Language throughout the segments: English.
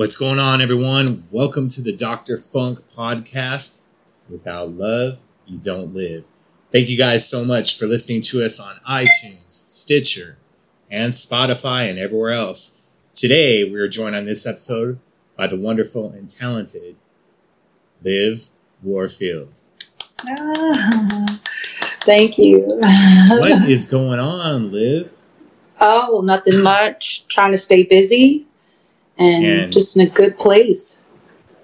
What's going on, everyone? Welcome to the Dr. Funk podcast. Without love, you don't live. Thank you guys so much for listening to us on iTunes, Stitcher, and Spotify, and everywhere else. Today, we are joined on this episode by the wonderful and talented Liv Warfield. Ah, thank you. what is going on, Liv? Oh, nothing much. Trying to stay busy and, and just in a good place.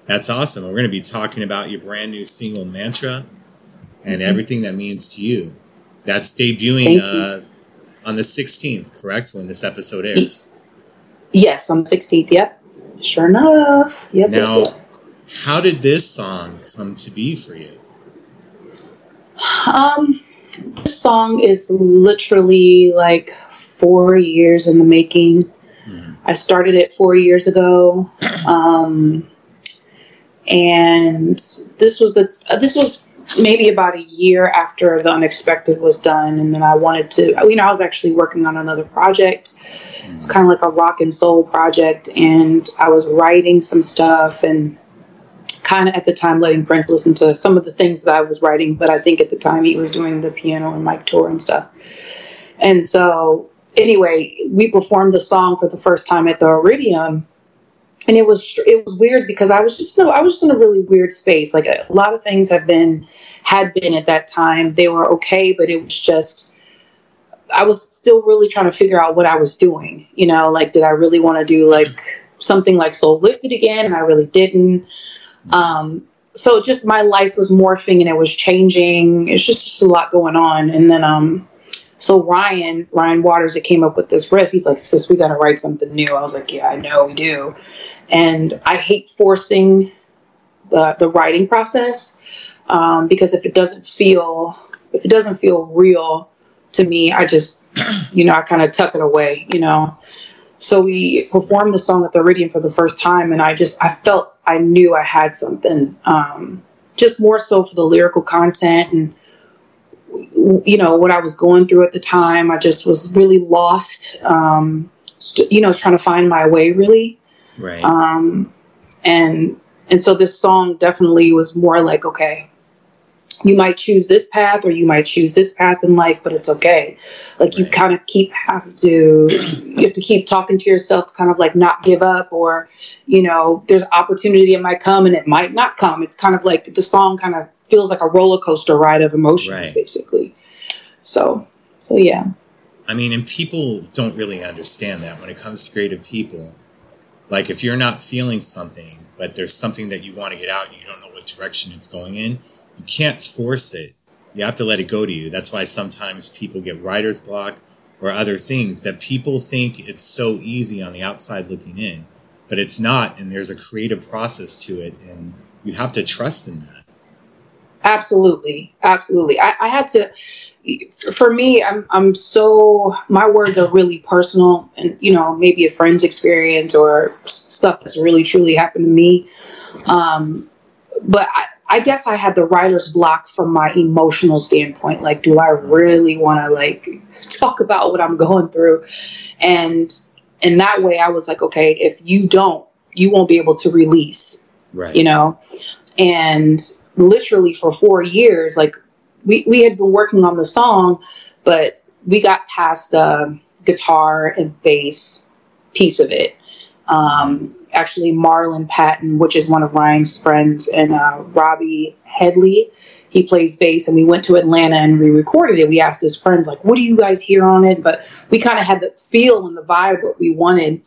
That's awesome. We're going to be talking about your brand new single, Mantra, and mm-hmm. everything that means to you. That's debuting uh, on the 16th, correct? When this episode airs. Yes, on the 16th. Yep. Sure enough. Yep. Now, yep, yep. how did this song come to be for you? Um, this song is literally like four years in the making. I started it four years ago, um, and this was the uh, this was maybe about a year after the unexpected was done, and then I wanted to. You know, I was actually working on another project. It's kind of like a rock and soul project, and I was writing some stuff and kind of at the time letting Brent listen to some of the things that I was writing, but I think at the time he was doing the piano and mic tour and stuff. And so anyway, we performed the song for the first time at the Iridium, and it was it was weird because I was just no, I was just in a really weird space. Like a lot of things have been had been at that time. They were okay, but it was just I was still really trying to figure out what I was doing. You know, like did I really want to do like something like Soul Lifted again? And I really didn't. Um, so just my life was morphing and it was changing. It's just, just a lot going on. And then um so Ryan, Ryan Waters, that came up with this riff. He's like, "Sis, we got to write something new." I was like, "Yeah, I know we do," and I hate forcing the the writing process um, because if it doesn't feel if it doesn't feel real to me, I just you know I kind of tuck it away, you know. So we performed the song at the Iridium for the first time, and I just I felt I knew I had something, um, just more so for the lyrical content and you know what I was going through at the time. I just was really lost. Um, st- you know, trying to find my way really. Right. Um, and and so this song definitely was more like okay, you might choose this path or you might choose this path in life, but it's okay. Like right. you kind of keep have to you have to keep talking to yourself to kind of like not give up or you know there's opportunity it might come and it might not come. It's kind of like the song kind of feels like a roller coaster ride of emotions, right. basically. So, so yeah. I mean, and people don't really understand that when it comes to creative people. Like, if you're not feeling something, but there's something that you want to get out and you don't know what direction it's going in, you can't force it. You have to let it go to you. That's why sometimes people get writer's block or other things that people think it's so easy on the outside looking in, but it's not. And there's a creative process to it, and you have to trust in that. Absolutely, absolutely. I, I had to. For me, I'm I'm so my words are really personal, and you know maybe a friend's experience or stuff that's really truly happened to me. Um, but I, I guess I had the writer's block from my emotional standpoint. Like, do I really want to like talk about what I'm going through? And in that way, I was like, okay, if you don't, you won't be able to release. Right. You know, and literally for four years, like we, we had been working on the song, but we got past the guitar and bass piece of it. Um, actually, Marlon Patton, which is one of Ryan's friends, and uh, Robbie Headley, he plays bass, and we went to Atlanta and we recorded it. We asked his friends, like, what do you guys hear on it? But we kind of had the feel and the vibe what we wanted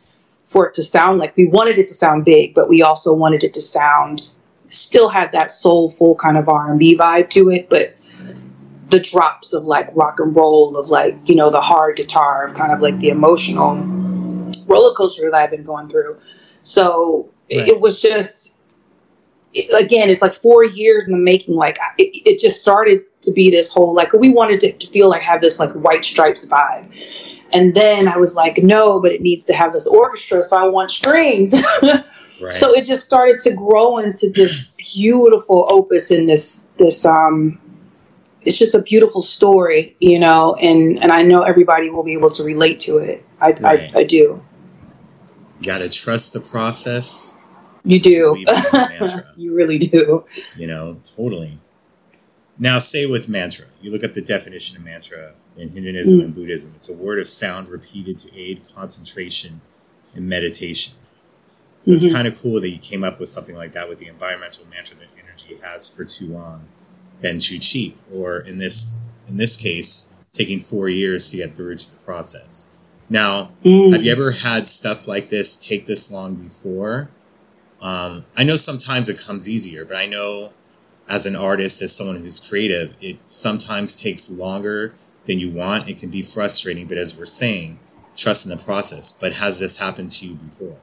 for it to sound like. We wanted it to sound big, but we also wanted it to sound still had that soulful kind of R&B vibe to it, but the drops of like rock and roll of like, you know, the hard guitar of kind of like the emotional roller coaster that I've been going through. So right. it, was just, it, again, it's like four years in the making. Like it, it just started to be this whole, like we wanted to, to feel like have this like white stripes vibe. And then I was like, no, but it needs to have this orchestra. So I want strings. Right. So it just started to grow into this beautiful opus in this this um it's just a beautiful story, you know, and and I know everybody will be able to relate to it. I right. I, I do. You gotta trust the process You do. you really do. You know, totally. Now, say with mantra, you look up the definition of mantra in Hinduism mm. and Buddhism. It's a word of sound repeated to aid concentration and meditation. So mm-hmm. it's kind of cool that you came up with something like that with the environmental mantra that energy has for too long been too cheap, or in this in this case, taking four years to get through to the process. Now, mm. have you ever had stuff like this take this long before? Um, I know sometimes it comes easier, but I know as an artist, as someone who's creative, it sometimes takes longer than you want. It can be frustrating, but as we're saying, trust in the process. But has this happened to you before?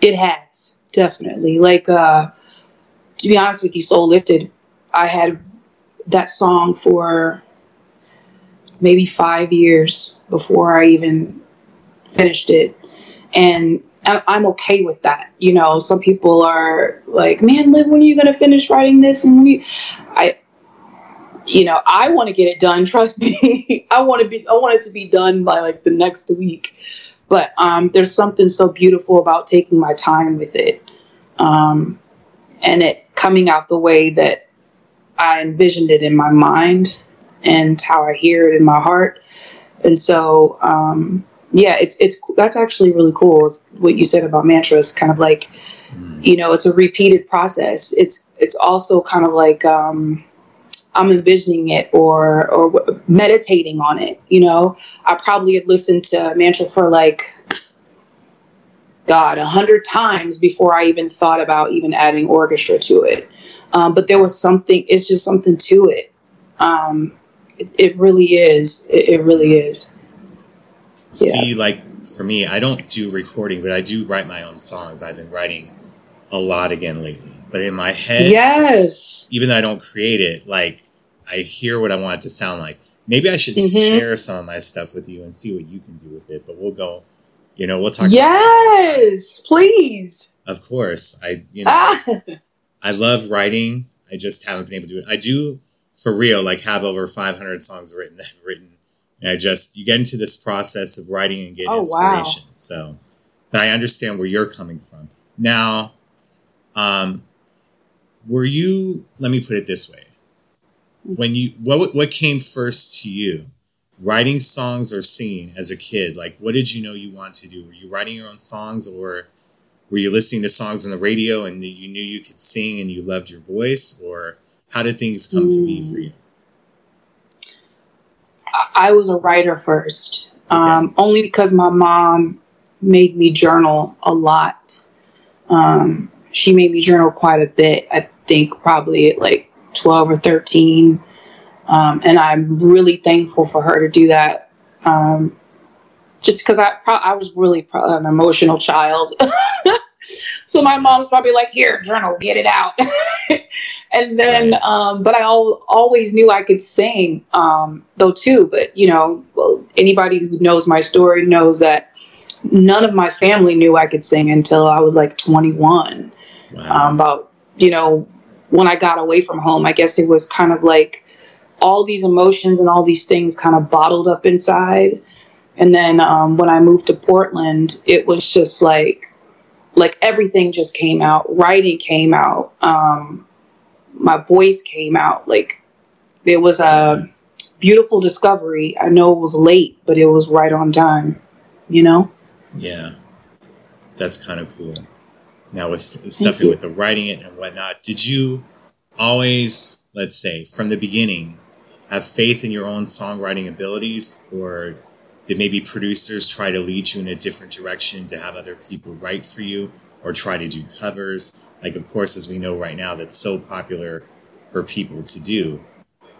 It has, definitely. Like, uh, to be honest with you, Soul Lifted, I had that song for maybe five years before I even finished it. And I'm okay with that. You know, some people are like, man, Liv, when are you going to finish writing this? And when you, I, you know, I want to get it done. Trust me. I want to be, I want it to be done by like the next week. But um, there's something so beautiful about taking my time with it. Um, and it coming out the way that I envisioned it in my mind and how I hear it in my heart. And so, um, yeah, it's it's that's actually really cool. It's what you said about mantras, kind of like, mm. you know, it's a repeated process. It's it's also kind of like um, I'm envisioning it or or meditating on it. You know, I probably had listened to mantra for like God a hundred times before I even thought about even adding orchestra to it. Um, but there was something. It's just something to it. Um, it, it really is. It, it really is see like for me i don't do recording but i do write my own songs i've been writing a lot again lately but in my head yes even though i don't create it like i hear what i want it to sound like maybe i should mm-hmm. share some of my stuff with you and see what you can do with it but we'll go you know we'll talk yes please of course i you know ah. i love writing i just haven't been able to do it i do for real like have over 500 songs written that i've written and I just you get into this process of writing and getting oh, inspiration. Wow. So, but I understand where you're coming from. Now, um, were you? Let me put it this way: when you what what came first to you? Writing songs or singing as a kid? Like, what did you know you wanted to do? Were you writing your own songs, or were you listening to songs on the radio and you knew you could sing and you loved your voice, or how did things come mm. to be for you? I was a writer first, um, only because my mom made me journal a lot. Um, she made me journal quite a bit. I think probably at like 12 or 13. Um, and I'm really thankful for her to do that. Um, just because I, pro- I was really pro- an emotional child. so my mom's probably like, here, journal, get it out. and then, um, but I al- always knew I could sing, um, though too. But you know, well, anybody who knows my story knows that none of my family knew I could sing until I was like 21. Wow. Um, about you know, when I got away from home, I guess it was kind of like all these emotions and all these things kind of bottled up inside. And then um, when I moved to Portland, it was just like like everything just came out. Writing came out. Um, my voice came out. Like it was a beautiful discovery. I know it was late, but it was right on time. You know. Yeah, that's kind of cool. Now with stuff with the writing it and whatnot, did you always, let's say, from the beginning, have faith in your own songwriting abilities, or did maybe producers try to lead you in a different direction to have other people write for you or try to do covers? Like, of course, as we know right now, that's so popular for people to do.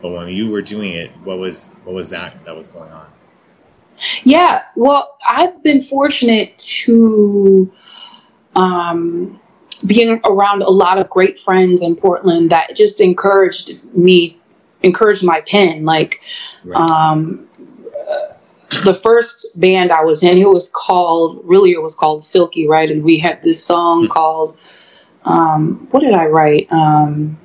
But when you were doing it, what was what was that that was going on? Yeah, well, I've been fortunate to um, being around a lot of great friends in Portland that just encouraged me, encouraged my pen. Like, right. um, the first band I was in, it was called, really, it was called Silky, right? And we had this song hmm. called, um, what did I write? Um,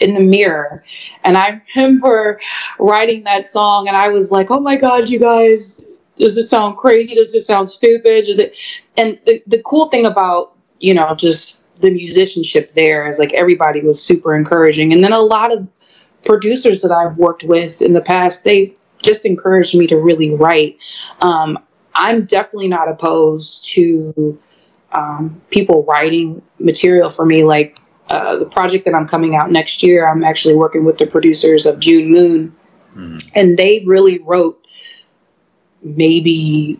in the mirror. And I remember writing that song, and I was like, oh my God, you guys, does this sound crazy? Does this sound stupid? Does it? And the, the cool thing about, you know, just the musicianship there is like everybody was super encouraging. And then a lot of producers that I've worked with in the past, they just encouraged me to really write. Um, I'm definitely not opposed to um, people writing material for me. Like uh, the project that I'm coming out next year, I'm actually working with the producers of June Moon, mm-hmm. and they really wrote maybe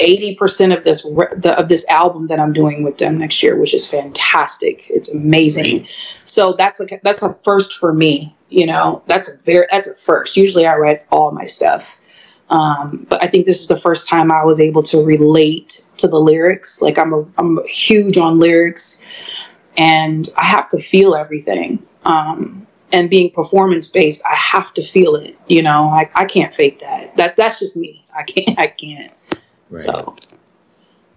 80% of this the, of this album that I'm doing with them next year, which is fantastic. It's amazing. Great. So that's like that's a first for me. You know, that's a very that's a first. Usually I write all my stuff. Um, but I think this is the first time I was able to relate to the lyrics. Like I'm a, I'm huge on lyrics, and I have to feel everything. Um, and being performance based, I have to feel it. You know, I, I can't fake that. That's that's just me. I can't. I can't. Right. So.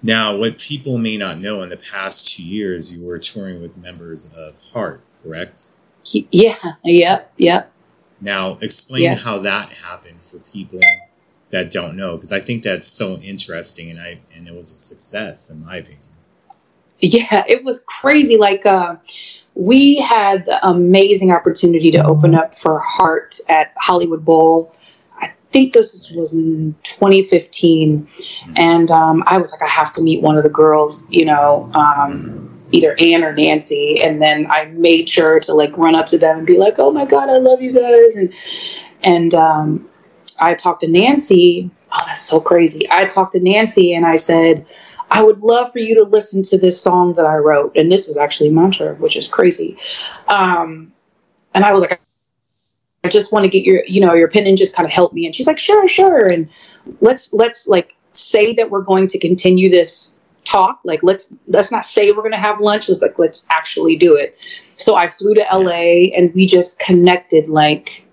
Now, what people may not know, in the past two years, you were touring with members of Heart, correct? Yeah. Yep. Yep. Now, explain yeah. how that happened for people that don't know, because I think that's so interesting, and I and it was a success in my opinion. Yeah, it was crazy. Like, uh, we had the amazing opportunity to open up for Heart at Hollywood Bowl I think this was in 2015, and um, I was like, I have to meet one of the girls, you know, um, either Anne or Nancy, and then I made sure to like run up to them and be like, Oh my God, I love you guys, and and um, I talked to Nancy. Oh, that's so crazy. I talked to Nancy and I said, I would love for you to listen to this song that I wrote, and this was actually Mantra, which is crazy. Um, and I was like, I just want to get your, you know, your opinion just kind of help me. And she's like, sure, sure. And let's, let's like say that we're going to continue this talk. Like, let's, let's not say we're going to have lunch. Let's like, let's actually do it. So I flew to LA and we just connected like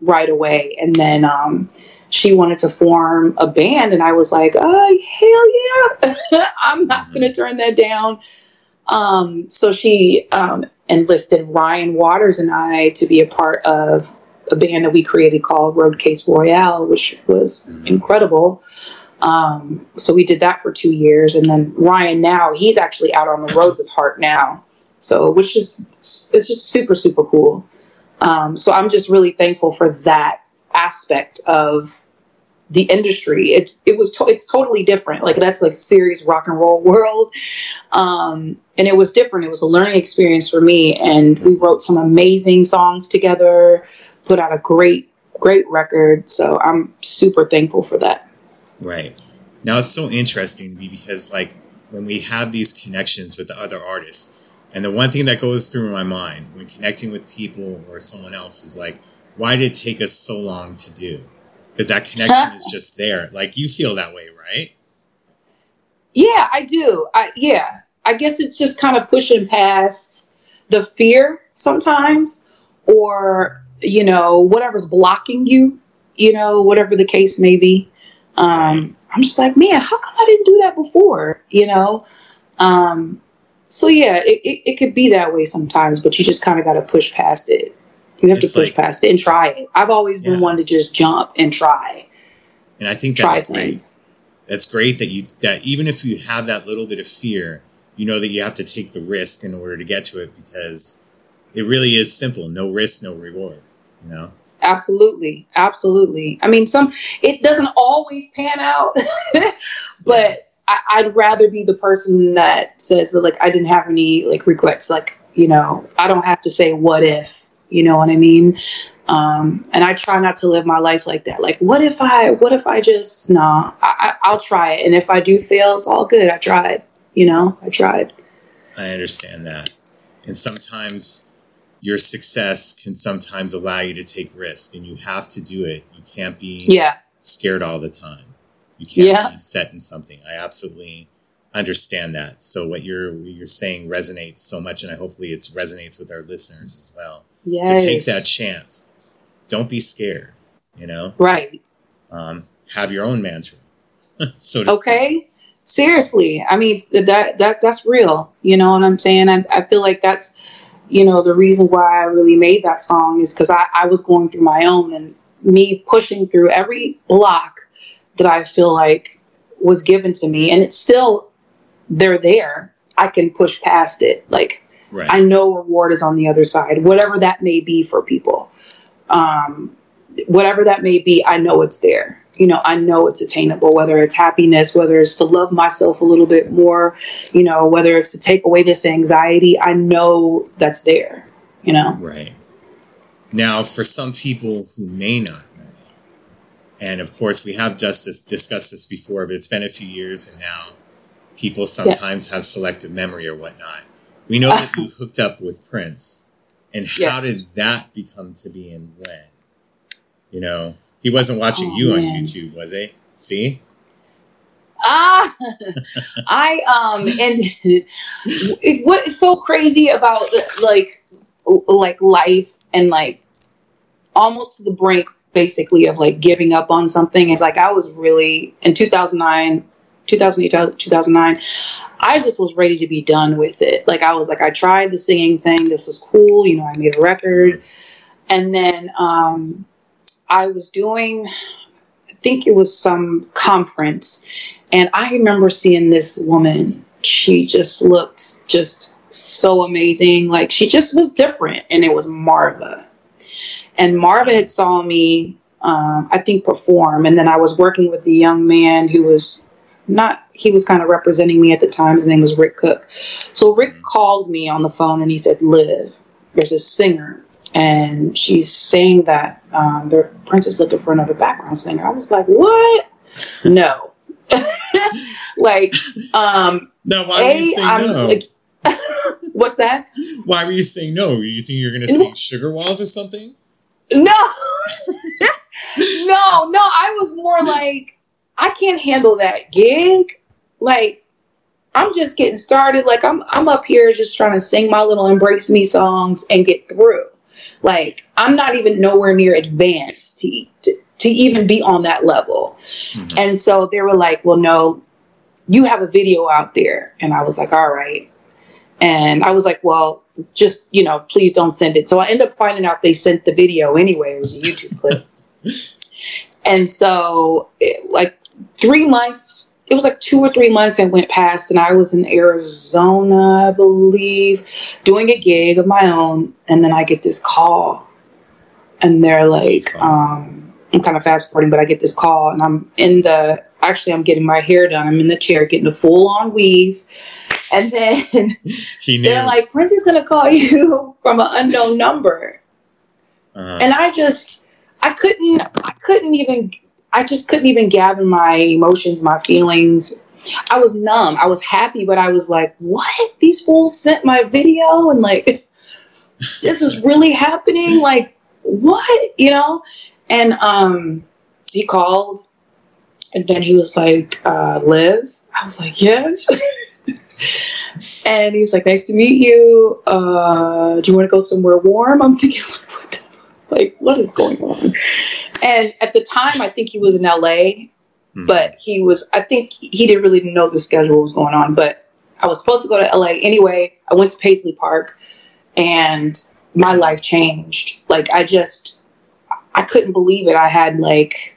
right away. And then, um, she wanted to form a band and I was like, oh, hell yeah. I'm not going to mm-hmm. turn that down. Um, so she um, enlisted Ryan Waters and I to be a part of a band that we created called Road Case Royale, which was mm-hmm. incredible. Um, so we did that for two years, and then Ryan now he's actually out on the road with Heart now, so which is it's just super super cool. Um, so I'm just really thankful for that aspect of the industry. It's it was to- it's totally different. Like that's like serious rock and roll world, um, and it was different. It was a learning experience for me, and we wrote some amazing songs together put out a great, great record. So I'm super thankful for that. Right. Now it's so interesting because like when we have these connections with the other artists, and the one thing that goes through my mind when connecting with people or someone else is like, why did it take us so long to do? Because that connection is just there. Like you feel that way, right? Yeah, I do. I yeah. I guess it's just kind of pushing past the fear sometimes or you know, whatever's blocking you, you know, whatever the case may be. Um, I'm just like, man, how come I didn't do that before? You know? Um, so yeah, it, it, it, could be that way sometimes, but you just kind of got to push past it. You have it's to push like, past it and try it. I've always been one to just jump and try. And I think that's great. Things. That's great that you that even if you have that little bit of fear, you know that you have to take the risk in order to get to it because it really is simple. No risk, no reward you know absolutely absolutely i mean some it doesn't always pan out but I, would rather be the person that says that like i didn't have any like regrets like you know i don't have to say what if you know what i mean um, and i try not to live my life like that like what if i what if i just no nah, I, i'll try it and if i do fail it's all good i tried you know i tried i understand that and sometimes your success can sometimes allow you to take risk and you have to do it. You can't be yeah. scared all the time. You can't yeah. be set in something. I absolutely understand that. So what you're what you're saying resonates so much and I hopefully it resonates with our listeners as well. Yes. To take that chance. Don't be scared, you know? Right. Um, have your own mantra. so to Okay. Speak. Seriously. I mean that that that's real. You know what I'm saying? I, I feel like that's you know, the reason why I really made that song is because I, I was going through my own and me pushing through every block that I feel like was given to me. And it's still, they're there. I can push past it. Like Right. I know reward is on the other side, whatever that may be for people. Um, whatever that may be, I know it's there. You know, I know it's attainable, whether it's happiness, whether it's to love myself a little bit more, you know, whether it's to take away this anxiety, I know that's there, you know? Right. Now, for some people who may not know, and of course, we have just dis- discussed this before, but it's been a few years, and now people sometimes have selective memory or whatnot. We know that you hooked up with Prince, and how did that become to be and when? You know, he wasn't watching Oh, you on. YouTube, was he? See? Ah, I um, and it- what is so crazy about like like life and like almost to the brink, basically of like giving up on something is like I was really in 2009, 2008, 2009. I just was ready to be done with it. Like I was like I tried the singing thing. This was cool. You know, I made a record, and then um, I was doing. I think it was some conference and I remember seeing this woman. She just looked just so amazing. Like she just was different. And it was Marva. And Marva had saw me, um, I think, perform. And then I was working with the young man who was not, he was kind of representing me at the time. His name was Rick Cook. So Rick called me on the phone and he said, Liv, there's a singer. And she's saying that um, the prince is looking for another background singer. I was like, what? No. like, um, Now, why were you A, saying I'm no? like, what's that? why were you saying no? You think you're going to sing Sugar Walls or something? No, no, no. I was more like, I can't handle that gig. Like, I'm just getting started. Like, I'm I'm up here just trying to sing my little embrace me songs and get through. Like, I'm not even nowhere near advanced to to, to even be on that level. Mhm. And so they were like, well, no, you have a video out there. And I was like, all right. And I was like, well, just, you know, please don't send it. So I end up finding out they sent the video anyway. It was a YouTube clip. and so, it, like, three months, it was like two or three months that went past, and I was in Arizona, I believe, doing a gig of my own. And then I get this call, and they're like, um, I'm kind of fast forwarding, but I get this call, and I'm in the actually, I'm getting my hair done. I'm in the chair getting a full on weave. And then they're like, Prince is going to call you from an unknown number. uh-huh. And I just, I couldn't, I couldn't even, I just couldn't even gather my emotions, my feelings. I was numb. I was happy, but I was like, what? These fools sent my video and like, this is really happening? Like, what? You know? And um, he called and then he was like, uh, Liv? I was like, yes. and he was like, nice to meet you. Uh, do you want to go somewhere warm? I'm thinking, like, what, like, what is going on? And at the time, I think he was in LA, Hmm. but he was, I think he didn't really know the schedule was going on. But I was supposed to go to LA anyway. I went to Paisley Park and my life changed. Like, I just, I couldn't believe it. I had like,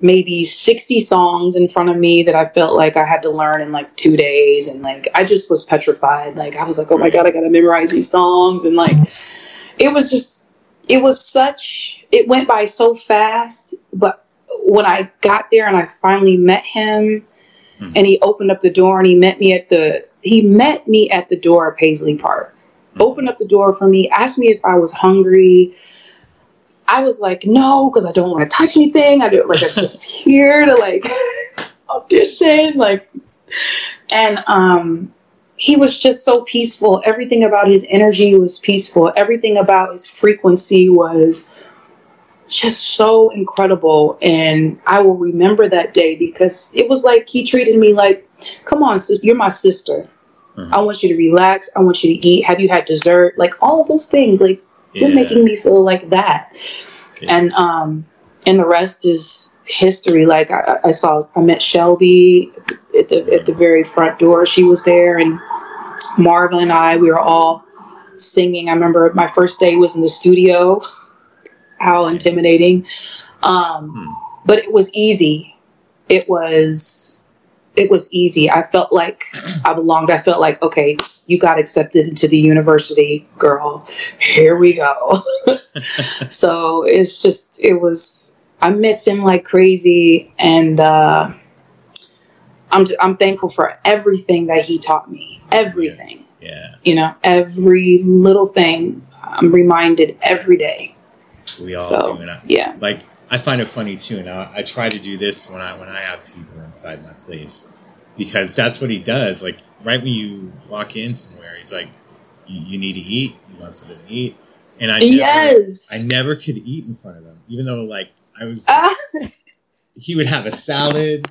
maybe 60 songs in front of me that I felt like I had to learn in like two days. And like, I just was petrified. Like, I was like, oh my God, I got to memorize these songs. And like, it was just, it was such, it went by so fast. But when I got there and I finally met him Mhm. and he opened up the door and he met me at the, he met me at the door of Paisley Park, opened up the door for me, asked me if I was hungry. I was like, no, because I don't want to touch anything. I don't like I'm just here to like audition, like, and um, he was just so peaceful. Everything about his energy was peaceful. Everything about his frequency was just so incredible. And I will remember that day because it was like he treated me like, come on, sis, you're my sister. Mhm. I want you to relax. I want you to eat. Have you had dessert? Like all of those things. Like yeah. was making me feel like that. Yeah. And um and the rest is history. Like I, I saw I met Shelby at the at the very front door. She was there and Marva and I, we were all singing. I remember my first day was in the studio. How intimidating. Um Hmm. but it was easy. It was it was easy. I felt like I belonged. I felt like, okay, you got accepted into the university, girl. Here we go. so it's just, it was, I miss him like crazy. And uh, I'm, I'm thankful for everything that he taught me. Everything. Yeah. You know, every little thing I'm reminded every day. We all So, do. And I, Yeah. like I find it funny too, and I, I try to do this when I when I have people inside my place because that's what he does. Like right when you walk in somewhere, he's like, "You, you need to eat. You want something to eat." And I never, Yes. I never could eat in front of him, even though like I was. Just, Ah, he would have a salad.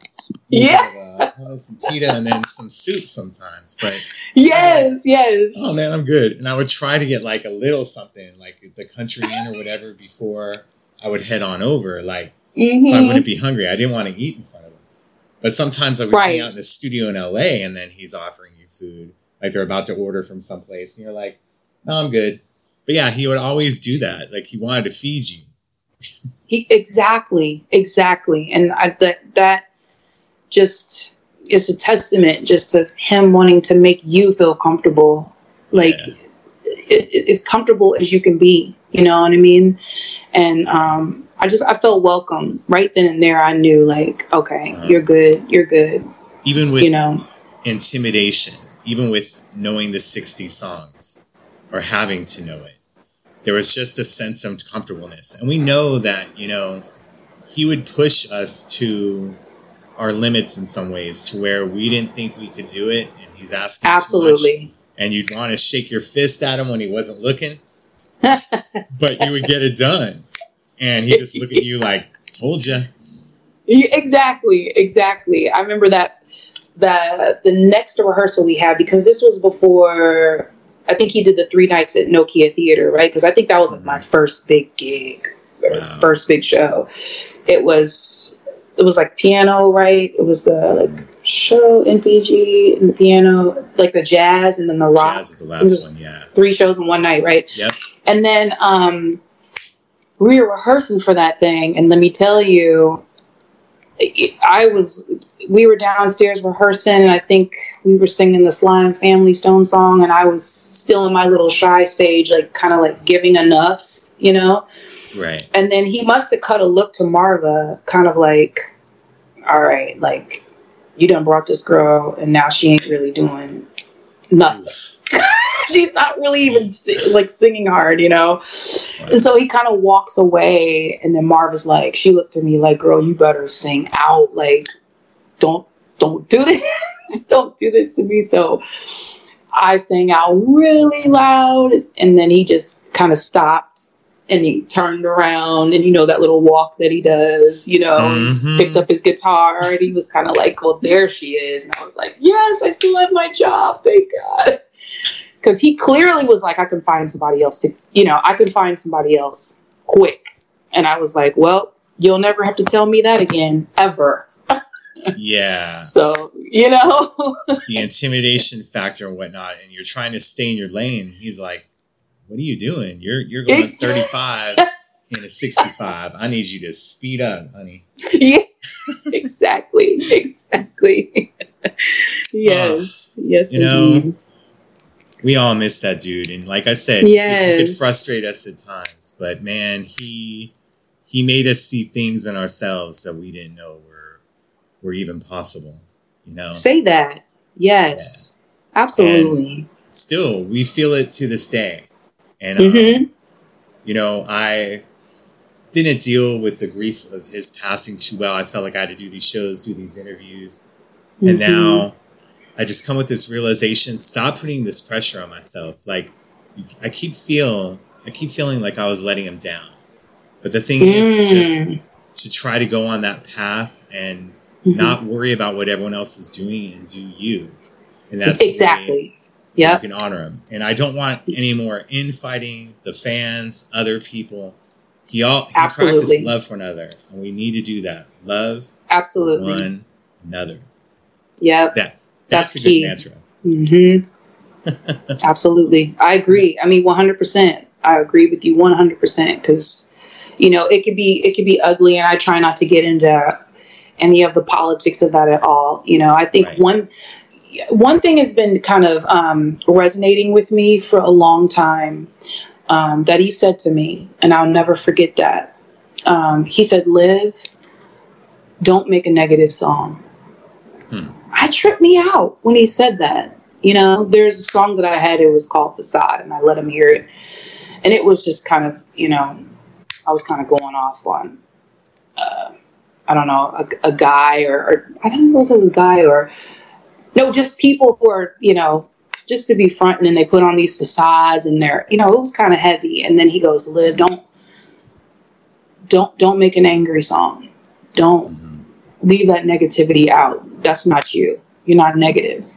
Yeah. have, uh, some pita and then some soup sometimes, but yes, yes. oh man, I'm good. And I would try to get like a little something, like the country inn or whatever, before I would head on over, like so I Mhm. wouldn't be hungry. I didn't want to eat in front of him. But sometimes I would Right. hang out in the studio in LA, and then he's offering you food, like they're about to order from someplace, and you're like, "No, I'm good." But yeah, he would always do that. Like he wanted to feed you. He, exactly, exactly, and I, that that just is a testament just to him wanting to make you feel comfortable, like Yeah. it, as comfortable as you can be. You know what I mean? And um, I just I felt welcome right then and there. I knew like, okay, Uh-huh. you're good, you're good. even with you know, intimidation, even with knowing the 60 songs or having to know it. There was just a sense of comfortableness. And we know that, you know, he would push us to our limits in some ways to where we didn't think we could do it. And he's asking absolutely. And you'd want to shake your fist at him when he wasn't looking, but you would get it done. And he just look at you like, told you. Exactly, exactly. I remember that the the next rehearsal we had because this was before I think he did the three nights at Nokia Theater, right? Because I think that was like my mm-hmm. first big gig, or Wow. first big show. It was it was like piano, right? It was the like show NPG and the piano, like the jazz and then the rock. Jazz is the last one, yeah. Three shows in one night, right? Yep. And then um, we were rehearsing for that thing, and let me tell you, I was. We were downstairs rehearsing, and I think we were singing the Slime Family Stone song, and I was still in my little shy stage, like kind of like giving enough, you know. Right. And then he must have cut a look to Marva, kind of like, all right, like you done brought this girl, and now she ain't really doing nothing she's not really even like singing hard, you know. And so he kind of walks away, and then Marva's like, she looked at me like, "Girl, you better sing out. Like, don't don't do this. don't do this to me." So I sang out really loud, and then he just kind of stopped. And he turned around, and you know that little walk that he does, you know, Mhm. picked up his guitar, and he was kind of like, "Well, there she is," and I was like, "Yes, I still have my job, thank God." because he clearly was like, I can find somebody else to, you know, I can find somebody else quick. And I was like, well, you'll never have to tell me that again, ever. Yeah. So, you know, the intimidation factor and whatnot, and you're trying to stay in your lane. He's like, "What are you doing? You're you're going Ex- 35 in a 65. I need you to speed up, honey." yeah, exactly, exactly. yes, yes, you know. We all miss that dude, and like I said, he- he could Yes. frustrate us at times, but man, he he made us see things in ourselves that we didn't know were were even possible. You know, Say that. Yes, absolutely. still we feel it to this day, and um, hmm you know, I didn't deal with the grief of his passing too well. I felt like I had to do these shows, do these interviews. And Mm-hmm. now I just come with this realization, stop putting this pressure on myself. Like I keep feel I keep feeling like I was letting him down. But the thing is, is just Mm. to try to go on that path and Mhm. not worry about what everyone else is doing and do you. And that's the exactly. you can honor him. And I don't want any more infighting, the fans, other people. He all he Absolutely. practiced love for another, and we need to do that. Love Absolutely. one another. Yep. That That's that's, a key. good mantra. hmm Absolutely. I agree. I mean, 100%. I agree with you 100% because, you know, it could be, it could be ugly and I try not to get into, any of the politics of that at all. You know, I think Right. one one thing has been kind of um, resonating with me for a long time um, that he said to me, and I'll never forget that. Um, he said, "Liv, don't make a negative song." Hmm. I tripped me out when he said that. You know, there's a song that I had. It was called "Facade," and I let him hear it, and it was just kind of, you know, I was kind of going off on, uh, I don't know, a, a guy or, or I don't know if it was a guy or no, just people who are, you know, just to be fronting and they put on these facades and they're, you know, it was kind of heavy. And then he goes, "Liv, don't, don't, don't make an angry song. Don't Mhm. leave that negativity out. That's not you. You're not negative."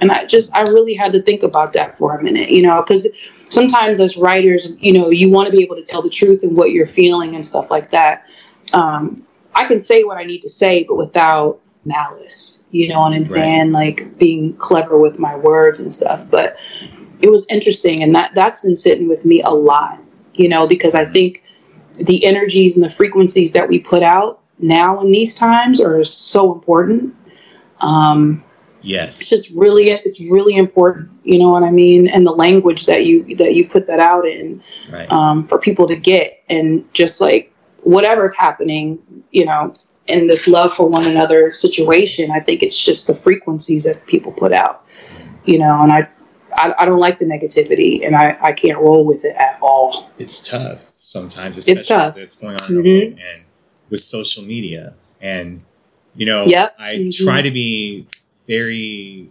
And I just, I really had to think about that for a minute, you know, because sometimes as writers, you know, you want to be able to tell the truth and what you're feeling and stuff like that. Um, I can say what I need to say, but without malice. You know what I'm saying? Like being clever with my words and stuff. But it was interesting, and that that's been sitting with me a lot. You know, because I think the energies and the frequencies that we put out now in these times are so important. Um, it's just really it's really important. You know what I mean? And the language that you that you put that out in Right. um, for people to get and just like whatever's happening you know in this love for one another situation i think it's just the frequencies that people put out you know and i i, I don't like the negativity and I, I can't roll with it at all it's tough sometimes, It's tough. with what's going on the Mhm. and with social media. And you know, Yep. I Mhm. try to be very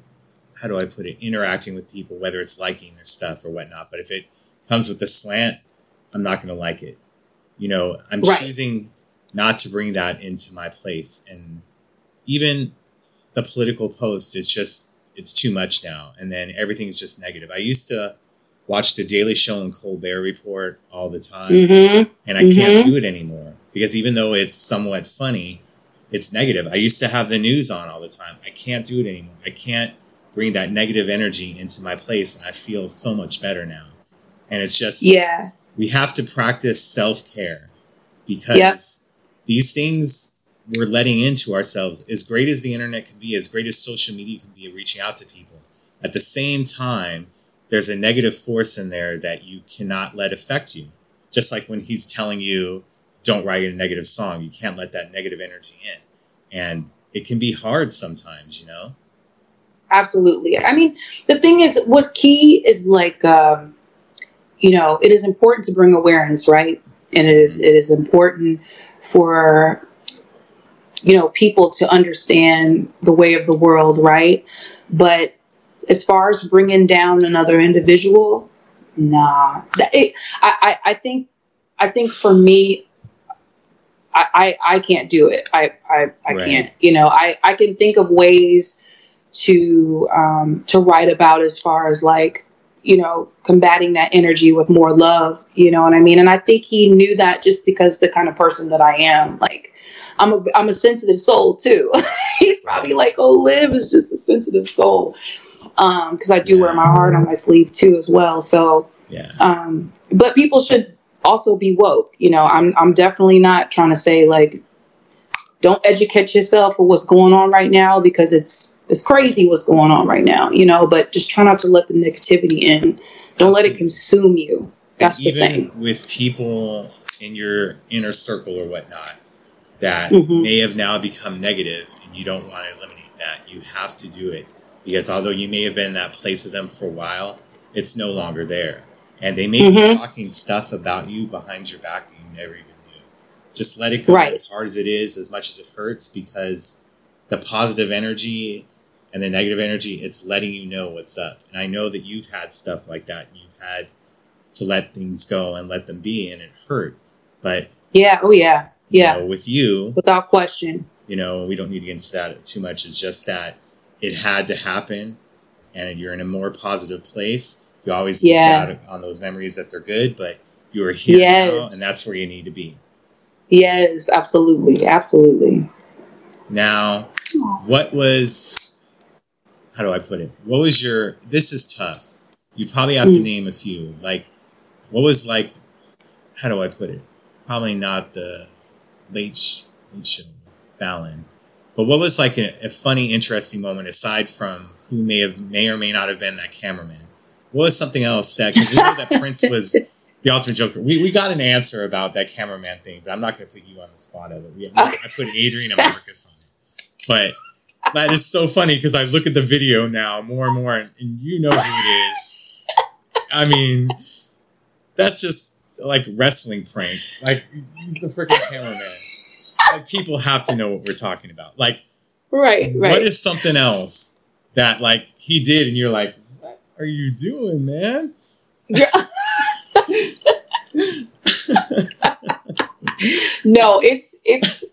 how do I put it, interacting with people, whether it's liking their stuff or whatnot. But if it comes with a slant, I'm not gonna like it. You know, I'm Right. choosing not to bring that into my place. And even the political post, it's just it's too much now. And then everything's just negative. I used to watch the Daily Show and Colbert Report all the time, mm-hmm. and I can't Mhm. do it anymore because even though it's somewhat funny, it's negative. I used to have the news on all the time. I can't do it anymore. I can't bring that negative energy into my place, and I feel so much better now. And it's just yeah we have to practice self care because Yep. These things we're letting into ourselves, as great as the internet can be, as great as social media can be reaching out to people, at the same time, there's a negative force in there that you cannot let affect you. Just like when he's telling you, don't write a negative song, you can't let that negative energy in. And it can be hard sometimes, you know? absolutely i mean the thing is what's key is like um, you know it is important to bring awareness right and it is it is important for you know people to understand the way of the world right but as far as bringing down another individual nah it, I, I i think i think for me I, I, I can't do it. I, I, I Right. can't. You know, I, I can think of ways to um, to write about as far as like you know combating that energy with more love. You know what I mean? And I think he knew that just because the kind of person that I am. Like I'm a I'm a sensitive soul too. He's probably like, oh, Liv is just a sensitive soul. Um, because I do wear my heart on my sleeve too as well. So Yeah. um, but people should also be woke. You know, I'm I'm definitely not trying to say like don't educate yourself for what's going on right now because it's it's crazy what's going on right now. You know, but just try not to let the negativity in. Don't let it consume you. That's the even thing. with people in your inner circle or whatnot that Mhm. may have now become negative and you don't want to eliminate that you have to do it because although you may have been in that place of them for a while it's no longer there and they may be Mhm. talking stuff about you behind your back that you never even just let it go Right. as hard as it is as much as it hurts because the positive energy and the negative energy it's letting you know what's up and i know that you've had stuff like that you've had to let things go and let them be and it hurt but Yeah. Oh yeah. you Yeah. know, with you Without question. you know we don't need to get into that too much it's just that it had to happen and you're in a more positive place you always Yeah. look out on those memories that they're good but you are here now and that's where you need to be Yes. Absolutely. Absolutely. now what was how do i put it what was your this is tough you probably have to Mm. name a few like what was like how do i put it probably not the late, late show fallon But what was like a, a, funny, interesting moment aside from who may have may or may not have been that cameraman? What was something else that because we know that Prince was the ultimate Joker. We, we got an answer about that cameraman thing, but I'm not going to put you on the spot of it. We, I put Adrian and Marcus on it, but that is so funny because I look at the video now more and more, and, and you know who it is. I mean, that's just like wrestling prank. Like he's the freaking cameraman. Like people have to know what we're talking about. Like, right, right. What is something else that like he did, and you're like, what are you doing, man? No, it's it's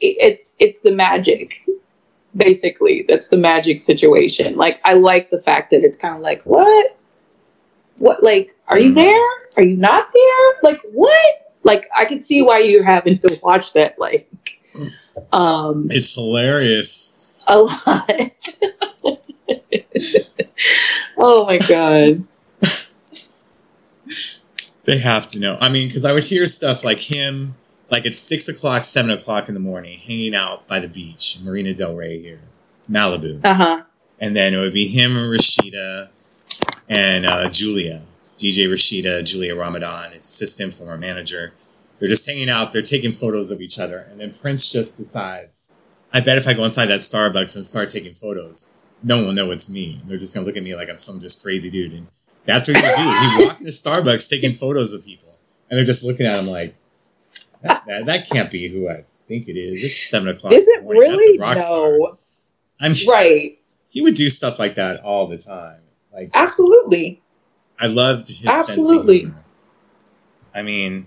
it's it's the magic. Basically, that's the magic situation. Like I like the fact that it's kind of like, what? What like are you mm-hmm. there? Are you not there? Like what? Like I can see why you're having to watch that like um It's hilarious. A lot. oh my god. They have to know. I mean, because I would hear stuff like him, like at six o'clock, seven o'clock in the morning, hanging out by the beach, Marina Del Rey here, Malibu. Uh huh. And then it would be him and Rashida and uh, Julia, DJ Rashida, Julia Ramadan, assistant, former manager. They're just hanging out. They're taking photos of each other, and then Prince just decides, "I bet if I go inside that Starbucks and start taking photos, no one will know it's me. They're just gonna look at me like I'm some just crazy dude." And that's what he would do. He'd walk into Starbucks taking photos of people, and they're just looking at him like, that, that, that can't be who I think it is. It's seven o'clock. Is it really? no. Star. I'm right. He would do stuff like that all the time. Like absolutely. I loved his absolutely. I mean,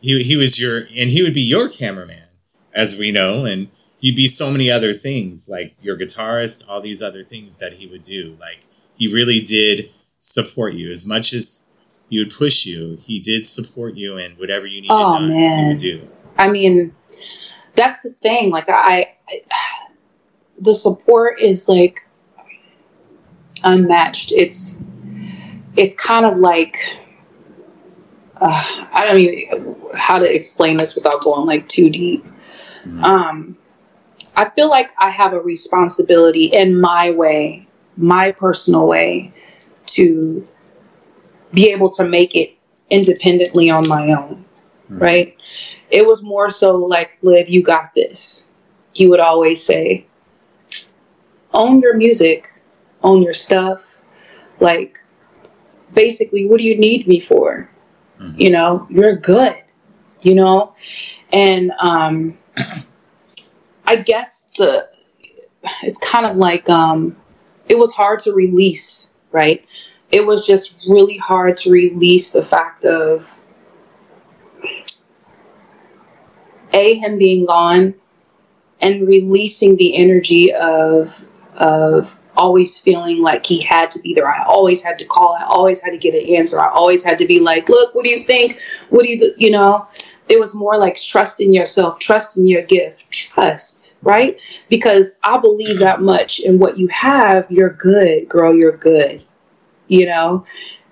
he he was your and he would be your cameraman, as we know, and he'd be so many other things like your guitarist, all these other things that he would do. Like he really did support you as much as he would push you. He did support you in whatever you needed oh, done. Man. He would do. I mean, that's the thing. Like I, I, the support is like unmatched. It's it's kind of like uh, I don't even how to explain this without going like too deep. Mm-hmm. Um, I feel like I have a responsibility in my way, my personal way, to be able to make it independently on my own, mm-hmm. right? It was more so like, Liv, you got this. He would always say, own your music, own your stuff. Like, basically, what do you need me for? Mm-hmm. You know, you're good, you know? And um, I guess the, it's kind of like, um, it was hard to release right? It was just really hard to release the fact of A, him being gone and releasing the energy of of always feeling like he had to be there. I always had to call. I always had to get an answer. I always had to be like, look, what do you think? What do you, you know? It was more like trust in yourself, trust in your gift, trust, right? Because I believe that much in what you have, you're good, girl, you're good, you know?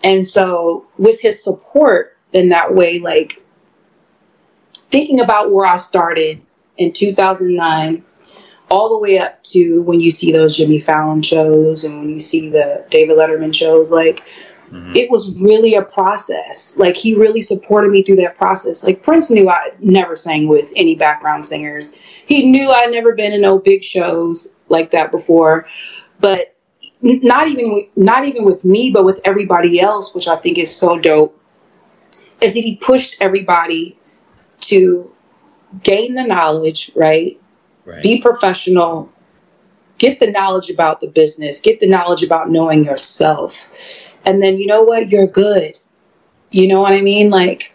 And so with his support in that way, like thinking about where I started in 2009, all the way up to when you see those Jimmy Fallon shows and when you see the David Letterman shows, like, Mm-hmm. It was really a process. Like he really supported me through that process. Like Prince knew I never sang with any background singers. He knew I'd never been in no big shows like that before. But not even with, not even with me, but with everybody else, which I think is so dope, is that he pushed everybody to gain the knowledge, right? right? Be professional, get the knowledge about the business, get the knowledge about knowing yourself. And then you know what? You're good. You know what i mean? Like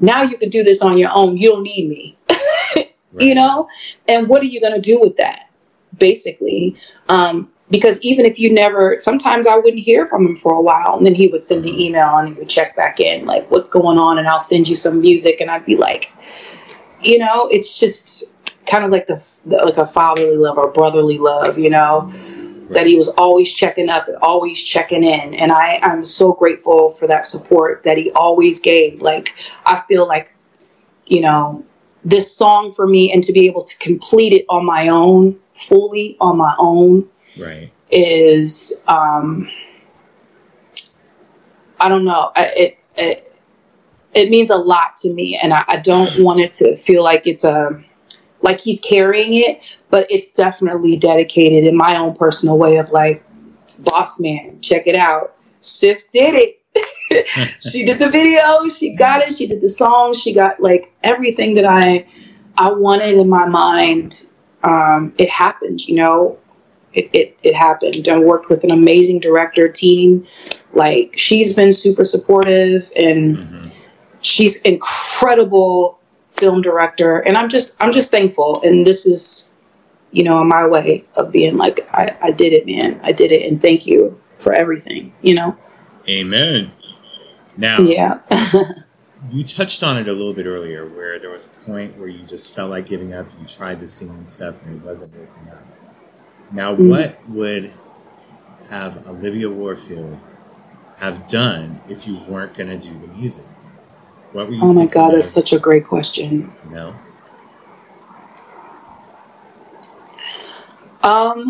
now you can do this on your own. You don't need me. Right. you know? And what are you going to do with that basically? Um, because even if you never sometimes i wouldn't hear from him for a while and then he would send an email and he would check back in like what's going on and i'll send you some music and i'd be like you know it's just kind of like the, the like a fatherly love or brotherly love you know that he was always checking up and always checking in. And I, I'm so grateful for that support that he always gave. Like, I feel like, you know, this song for me and to be able to complete it on my own, fully on my own, right, is um, I don't know. I, it, it it means a lot to me, and I, I don't want it to feel like it's a like he's carrying it, but it's definitely dedicated in my own personal way of like, boss man, check it out. Sis did it. she did the video, she got it, she did the song, she got like everything that I I wanted in my mind. Um, it happened, you know. It, it, it happened. I worked with an amazing director team. Like she's been super supportive and mm-hmm. she's incredible film director. And I'm just I'm just thankful. And this is, you know, my way of being like, I, I did it, man. I did it and thank you for everything, you know? Amen. Now, yeah. you touched on it a little bit earlier where there was a point where you just felt like giving up. You tried the singing stuff and it wasn't working out. Now, mm what would have Olivia Warfield have done if you weren't going to do the music? What were you? Oh my God, that's such a great question. You know. Um.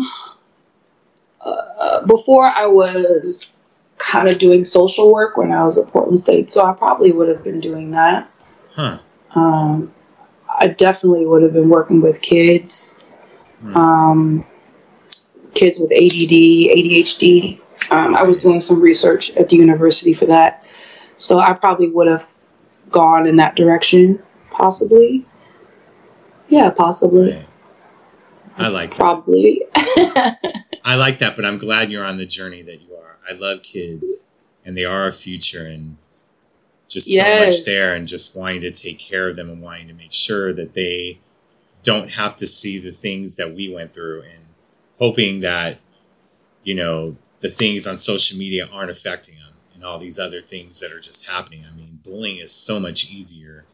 Uh, before I was kind of doing social work when I was at Portland State, so I probably would have been doing that. Huh. Um, I definitely would have been working with kids, hmm. um, kids with ADD, ADHD. Um, I was doing some research at the university for that, so I probably would have gone in that direction, possibly. Yeah, possibly. I like that. probably. I like that, but I'm glad you're on the journey that you are. I love kids and they are our future and just yes. so much there and just wanting to take care of them and wanting to make sure that they don't have to see the things that we went through and hoping that you know the things on social media aren't affecting them and all these other things that are just happening i mean bullying is so much easier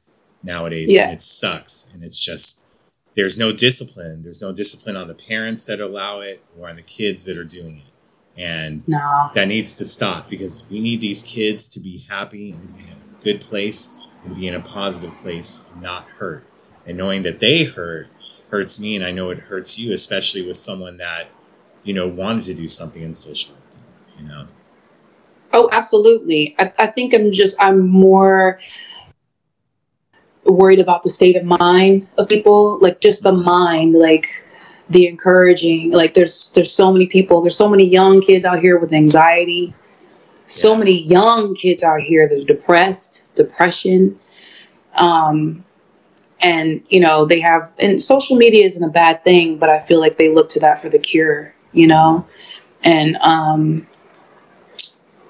nowadays yeah. and it sucks and it's just there's no discipline there's no discipline on the parents that allow it or on the kids that are doing it and no. that needs to stop because we need these kids to be happy and be in a good place and to be in a positive place and not hurt. And knowing that they hurt hurts me, and I know it hurts you, especially with someone that, you know, wanted to do something in social, media. you know. Oh, absolutely. I, I think I'm just, I'm more worried about the state of mind of people, like just the mind, like the encouraging like there's there's so many people there's so many young kids out here with anxiety so yeah. many young kids out here that are depressed depression um and you know they have and social media isn't a bad thing but i feel like they look to that for the cure you know and um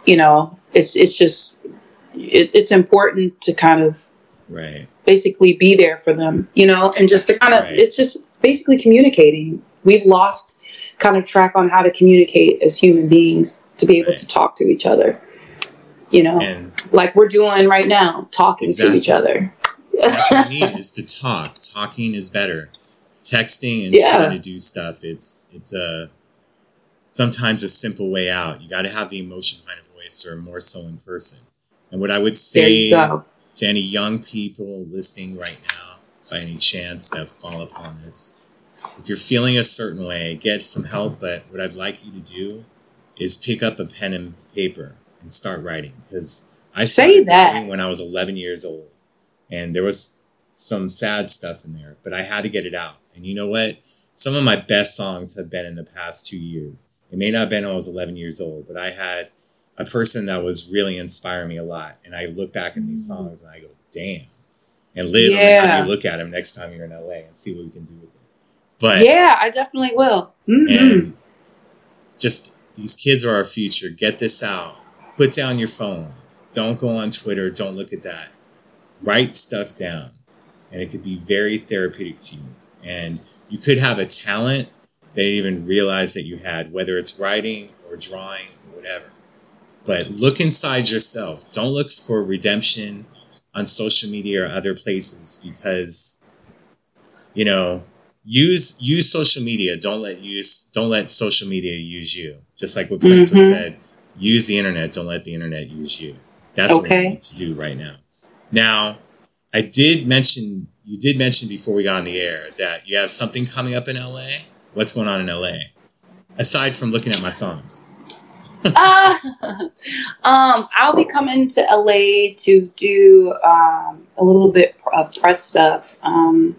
you know it's it's just it, it's important to kind of right basically be there for them you know and just to kind of right. it's just basically communicating. We've lost kind of track on how to communicate as human beings to be able right. to talk to each other. You know, and like we're doing right now, talking exactly. to each other. What we need is to talk. Talking is better. Texting and yeah. trying to do stuff. It's it's a sometimes a simple way out. You got to have the emotion behind a voice, or more so in person. And what I would say to any young people listening right now by any chance that fall upon this. If you're feeling a certain way, get some help. But what I'd like you to do is pick up a pen and paper and start writing. Because I started writing when I was 11 years old, and there was some sad stuff in there, but I had to get it out. And you know what? Some of my best songs have been in the past two years. It may not have been when I was 11 years old, but I had a person that was really inspiring me a lot. And I look back in these songs and I go, damn, and Liv yeah. have you look at them next time you're in LA and see what we can do with it. But yeah, I definitely will. Mm-hmm. And just these kids are our future. Get this out. Put down your phone. Don't go on Twitter. Don't look at that. Write stuff down, and it could be very therapeutic to you. And you could have a talent that you even realize that you had, whether it's writing or drawing or whatever. But look inside yourself. Don't look for redemption on social media or other places because you know use use social media don't let use don't let social media use you just like what prince mm-hmm. said use the internet don't let the internet use you that's okay. what we need to do right now now i did mention you did mention before we got on the air that you have something coming up in LA. What's going on in LA? Aside from looking at my songs. uh, um, I'll be coming to LA to do um, a little bit of press stuff. Um,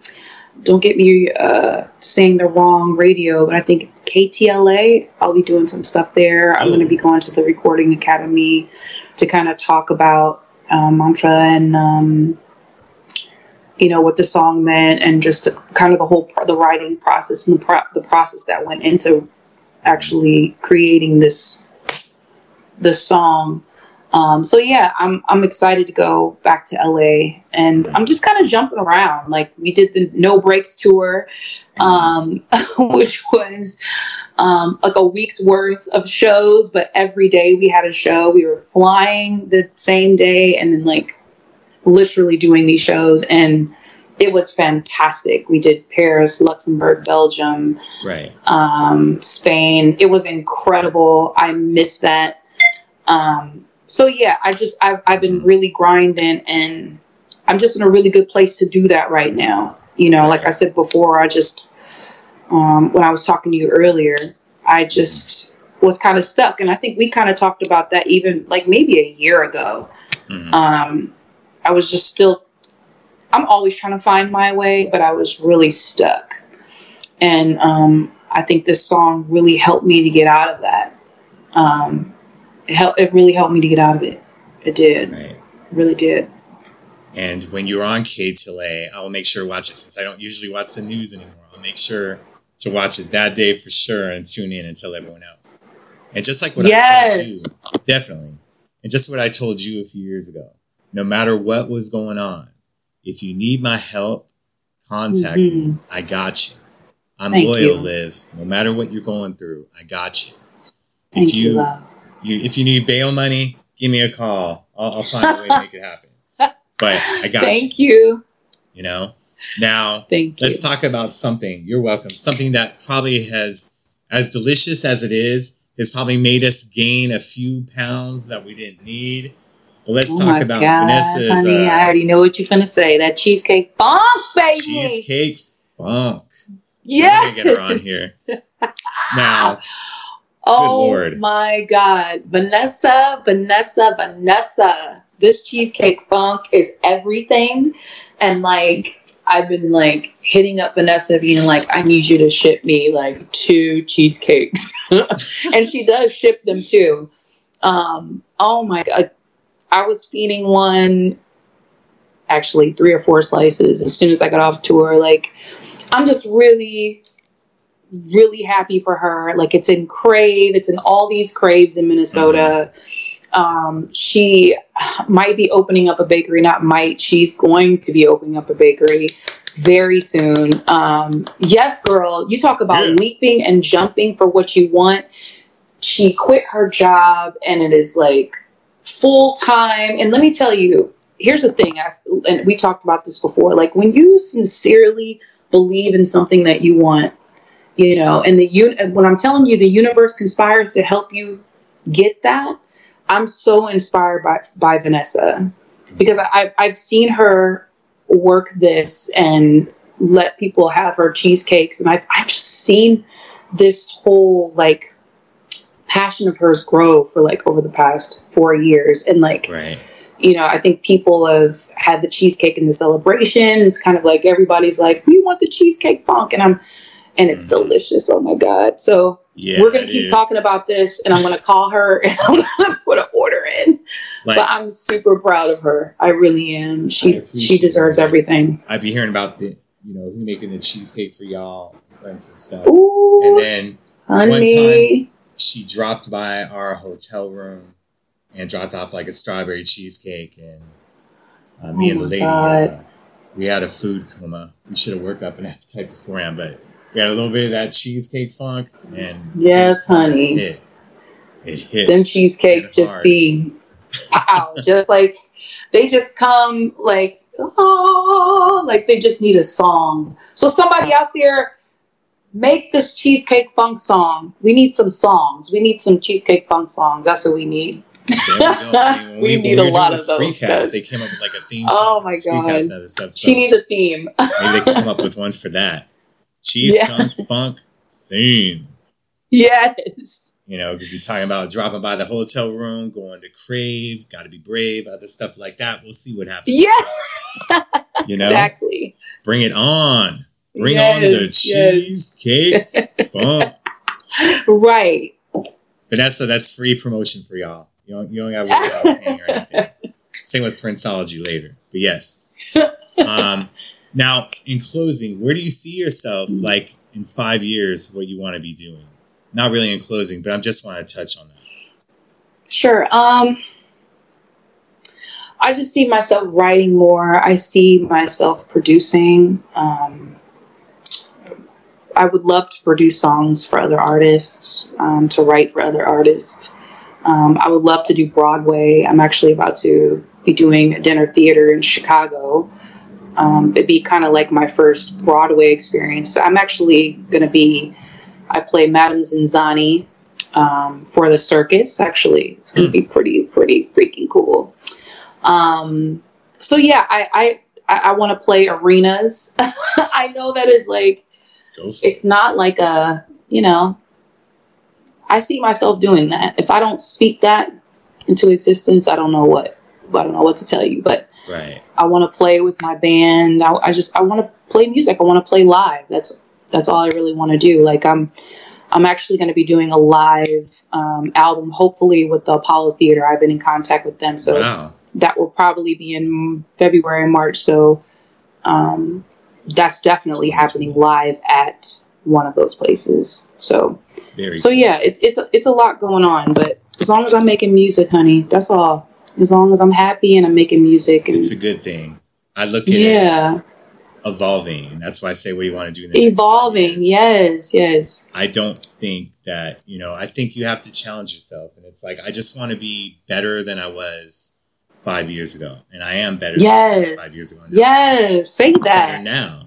don't get me uh, saying the wrong radio, but I think it's KTLA. I'll be doing some stuff there. I'm going to be going to the Recording Academy to kind of talk about um, mantra and um, you know what the song meant and just the, kind of the whole the writing process and the pro- the process that went into actually creating this this song. Um, so yeah, I'm I'm excited to go back to LA, and I'm just kind of jumping around. Like we did the No Breaks tour, um, which was um, like a week's worth of shows, but every day we had a show. We were flying the same day, and then like literally doing these shows, and it was fantastic. We did Paris, Luxembourg, Belgium, right, um, Spain. It was incredible. I miss that. Um, so yeah, I just I've I've been really grinding, and I'm just in a really good place to do that right now. You know, like I said before, I just um, when I was talking to you earlier, I just was kind of stuck, and I think we kind of talked about that even like maybe a year ago. Mm-hmm. Um, I was just still. I'm always trying to find my way, but I was really stuck, and um, I think this song really helped me to get out of that. Um, it. It really helped me to get out of it. It did. Right. It really did. And when you're on KTLA, I will make sure to watch it since I don't usually watch the news anymore. I'll make sure to watch it that day for sure and tune in and tell everyone else. And just like what yes. I told you, definitely. And just what I told you a few years ago, no matter what was going on, if you need my help, contact mm-hmm. me. I got you. I'm Thank loyal, you. Liv. No matter what you're going through, I got you. Thank if you, you, you if you need bail money, give me a call. I'll, I'll find a way to make it happen. But I got Thank you. you. You know, now, Thank let's talk about something. You're welcome. Something that probably has, as delicious as it is, has probably made us gain a few pounds that we didn't need. But let's oh talk about God, Vanessa's. Honey, uh, I already know what you're gonna say. That cheesecake funk, baby. Cheesecake funk. Yeah. Get her on here now. Oh my God, Vanessa, Vanessa, Vanessa. This cheesecake funk is everything, and like I've been like hitting up Vanessa, being like, I need you to ship me like two cheesecakes. and she does ship them too. Um, oh my God. I was feeding one, actually, three or four slices as soon as I got off tour. Like, I'm just really, really happy for her. Like, it's in Crave, it's in all these Craves in Minnesota. Mm-hmm um, she might be opening up a bakery, not might, she's going to be opening up a bakery very soon. Um, yes, girl, you talk about yeah. leaping and jumping for what you want. She quit her job and it is like full time. And let me tell you, here's the thing, I've, and we talked about this before like when you sincerely believe in something that you want, you know, and the un- when I'm telling you the universe conspires to help you get that, I'm so inspired by by Vanessa because I, I've seen her work this and let people have her cheesecakes, and I've I've just seen this whole like passion of hers grow for like over the past four years, and like. Right. You know, I think people have had the cheesecake in the celebration. It's kind of like everybody's like, "We want the cheesecake funk," and I'm, and it's delicious. Oh my god! So yeah, we're gonna keep is. talking about this, and I'm gonna call her and I'm gonna put an order in. Like, but I'm super proud of her. I really am. She she deserves everything. I'd be hearing about the you know who making the cheesecake for y'all, friends and stuff. Ooh, and then honey. one time she dropped by our hotel room and dropped off like a strawberry cheesecake, and uh, me oh and the lady, uh, we had a food coma. We should have worked up an appetite beforehand, but got a little bit of that cheesecake funk, and yes, honey, it hit. It hit. Them cheesecakes just hard. be wow, just like they just come like oh, like they just need a song. So somebody out there, make this cheesecake funk song. We need some songs. We need some cheesecake funk songs. That's what we need. We go. I mean, when We need a lot of those. They came up with like a theme Oh my for the Spreecast God. stuff. So She needs a theme. maybe they can come up with one for that. Cheese Yeah. skunk funk theme. yes. You know, if you're talking about dropping by the hotel room, going to Crave, got to be brave, other stuff like that. We'll see what happens. Yeah. You know, Exactly. bring it on. Bring Yes, on the yes. cheesecake funk. Right. Vanessa, that's free promotion for y'all. You don't, you don't got to worry about paying or anything. Same with Princeology later. But yes. Um, now, in closing, where do you see yourself like in five years, what you want to be doing? Not really in closing, but I just want to touch on that. Sure. Um I just see myself writing more. I see myself producing. Um, I would love to produce songs for other artists, um, to write for other artists. Um, I would love to do Broadway. I'm actually about to be doing a dinner theater in Chicago. Um, it'd be kind of like my first Broadway experience. I'm actually going to be, I play Madame Zinzani um, for the circus. Actually, it's going to be pretty, pretty freaking cool. Um, so yeah, I I, I want to play arenas. I know that is like Go for it. it's not like a you know. I see myself doing that. If I don't speak that into existence, I don't know what I don't know what to tell you. But Right. I want to play with my band. I, I just I want to play music. I want to play live. That's that's all I really want to do. Like I'm I'm actually going to be doing a live um, album, hopefully with the Apollo Theater. I've been in contact with them, so wow. that will probably be in February and March. So um, that's definitely happening live at one of those places. So Very so yeah, it's it's it's a lot going on, but as long as I'm making music, honey, that's all. As long as I'm happy and I'm making music and It's a good thing. I look at it Yeah. as evolving. That's why I say, what do you want to do evolving, yes, yes, I don't think that, you know, I think you have to challenge yourself. And it's like, I just want to be better than I was five years ago. And I am better than I was yes, five years ago. now. yes. Say that. now.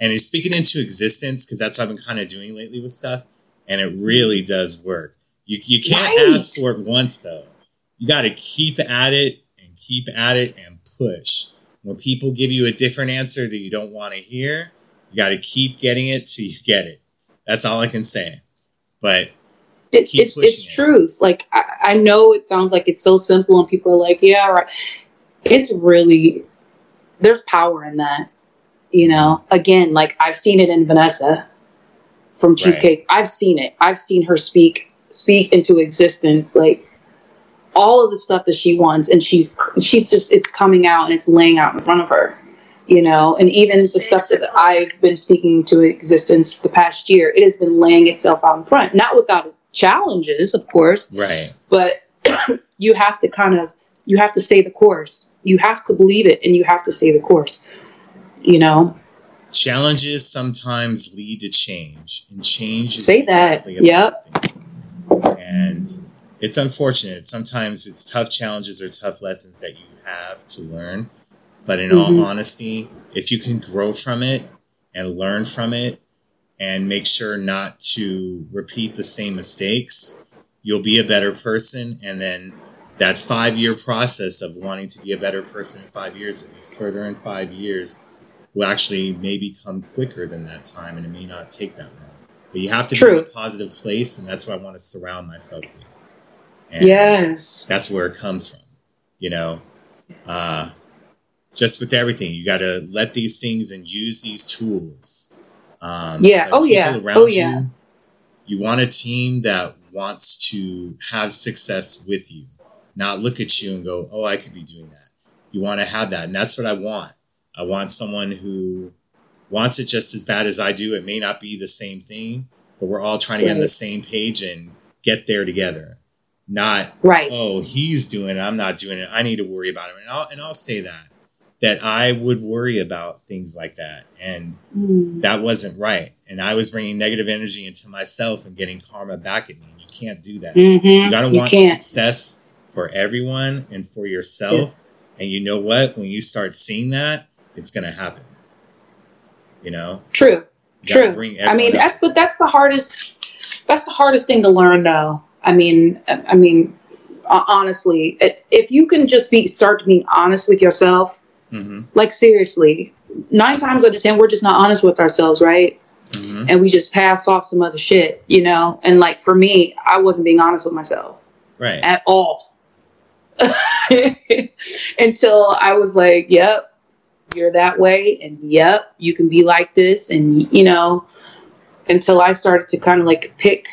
And it's speaking into existence because that's what I've been kind of doing lately with stuff. And it really does work. You, you can't Right. ask for it once, though. You got to keep at it and keep at it and push. When people give you a different answer that you don't want to hear, you got to keep getting it till you get it. That's all I can say. But It's it's it's it. truth. Like I, I know it sounds like it's so simple, and people are like, yeah, right. It's really there's power in that. You know, again, like I've seen it in Vanessa from Cheesecake. I've seen it. I've seen her speak speak into existence, like all of the stuff that she wants, and she's she's just it's coming out and it's laying out in front of her. You know, and even the stuff that I've been speaking to existence the past year, it has been laying itself out in front, not without challenges, of course, right, but you have to kind of you have to stay the course. You have to believe it, and you have to stay the course. You know, challenges sometimes lead to change, and change is Say that. exactly a Yep. And it's unfortunate. Sometimes it's tough challenges or tough lessons that you have to learn. But in all Mhm. honesty, if you can grow from it and learn from it and make sure not to repeat the same mistakes, you'll be a better person. And then that five year process of wanting to be a better person in five years, if you further in five years, will actually maybe come quicker than that time and it may not take that long. But you have to be in a positive place, and that's what I want to surround myself with. And yes, that's where it comes from. You know, uh, just with everything, you got to let these things and use these tools. Um, Yeah. Oh, yeah. Oh, yeah. You, you want a team that wants to have success with you, not look at you and go, "Oh, I could be doing that." You want to have that, and that's what I want. I want someone who wants it just as bad as I do. It may not be the same thing, but we're all trying to get on the same page and get there together. Not right. oh, he's doing it, I'm not doing it. I need to worry about it. And I'll and I'll say that that I would worry about things like that, and Mm. that wasn't right. And I was bringing negative energy into myself and getting karma back at me. And you can't do that. Mhm. You gotta You want can't. success for everyone and for yourself. And you know what? When you start seeing that, it's gonna happen. You know, True. You True. I mean, that, but that's the hardest. That's the hardest thing to learn, though. I mean, I mean, uh, honestly, it, if you can just be start being honest with yourself, Mm-hmm. like seriously, nine times out of ten, we're just not honest with ourselves, right? Mm-hmm. And we just pass off some other shit, you know. And like for me, I wasn't being honest with myself Right. at all until I was like, "Yep, you're that way," and "Yep, you can be like this," and you know, until I started to kind of like pick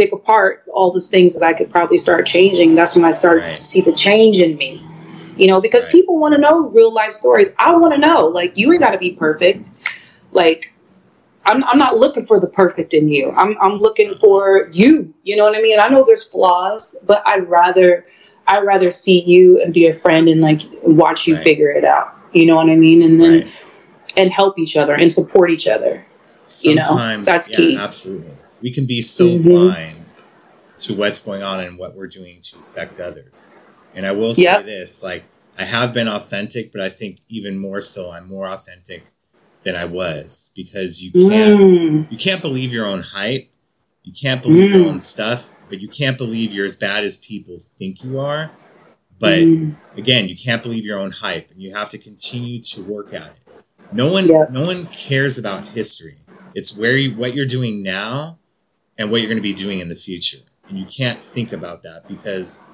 pick apart all those things that I could probably start changing. That's when I started Right. to see the change in me. You know, because Right. people want to know real life stories. I want to know, like, you ain't got to be perfect. Like, I'm, I'm not looking for the perfect in you. I'm, I'm looking for you. You know what I mean? I know there's flaws, but I'd rather I'd rather see you and be a friend and like watch you Right. figure it out. You know what I mean? And then and help each other and support each other. you know, Sometimes that's yeah, key. absolutely. We can be so Mhm. blind to what's going on and what we're doing to affect others. And I will say Yep. this, like I have been authentic, but I think even more so I'm more authentic than I was because you can't Mm, you can't believe your own hype. You can't believe your Mm. own stuff, but you can't believe you're as bad as people think you are. But mm, again, you can't believe your own hype, and you have to continue to work at it. No one, Yeah. no one cares about history. It's where you, what you're doing now, and what you're going to be doing in the future. And you can't think about that because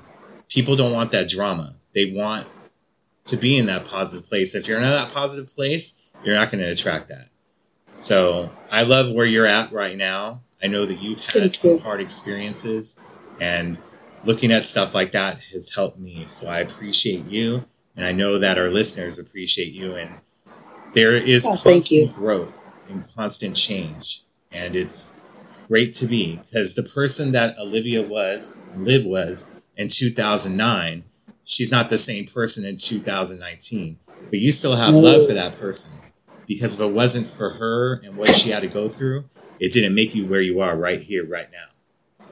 people don't want that drama. They want to be in that positive place. If you're in that positive place, you're not going to attract that. So I love where you're at right now. I know that you've had Thank some you. hard experiences, and looking at stuff like that has helped me. So I appreciate you, and I know that our listeners appreciate you. And there is Oh, constant growth and constant change, and it's great to be because the person that Olivia was, Liv was in 2009, she's not the same person in 2019. But you still have love for that person because if it wasn't for her and what she had to go through, it didn't make you where you are right here, right now.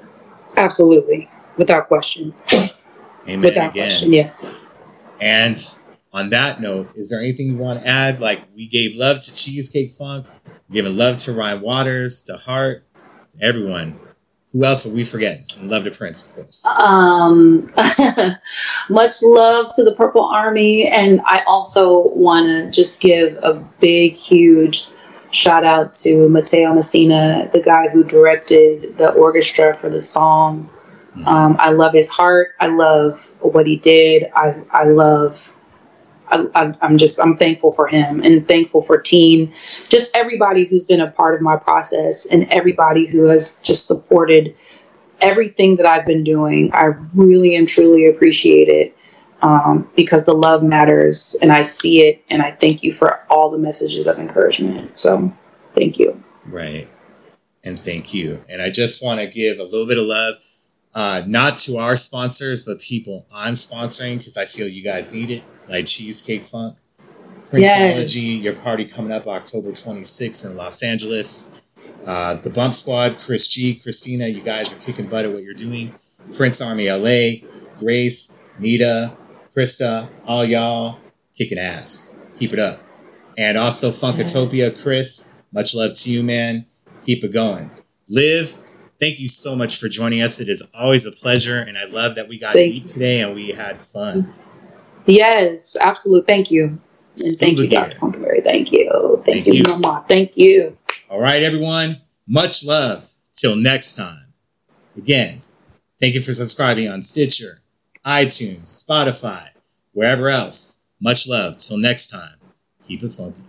absolutely, without question. Amen Without again. question, yes. And on that note, is there anything you want to add? Like we gave love to Cheesecake Funk, we giving love to Ryan Waters, to Heart, everyone. Who else are we forgetting? Love to Prince, of course. Um, much love to the Purple Army, and I also want to just give a big, huge shout out to Matteo Messina, the guy who directed the orchestra for the song. Um, I love his heart. I love what he did. I I love. I, I'm just I'm thankful for him and thankful for Teen, just everybody who's been a part of my process and everybody who has just supported everything that I've been doing. I really and truly appreciate it um, because the love matters and I see it. And I thank you for all the messages of encouragement. So thank you. Right. And thank you. And I just want to give a little bit of love, uh, not to our sponsors, but people I'm sponsoring because I feel you guys need it, like Cheesecake Funk, Princeology, your party coming up October 26th in Los Angeles. Uh, the Bump Squad, Chris G, Christina, you guys are kicking butt at what you're doing. Prince Army LA, Grace, Nita, Krista, all y'all kicking ass. Keep it up. And also Funkatopia, Chris, much love to you, man. Keep it going. Liv, thank you so much for joining us. It is always a pleasure, and I love that we got Thank deep you. today and we had fun. Yes, absolute. Thank you. And thank you, Dr. gear. Thank you. Thank, Thank you, you. Mama. Thank you. All right, everyone. Much love. Till next time. Again, thank you for subscribing on Stitcher, iTunes, Spotify, wherever else. Much love. Till next time. Keep it funky.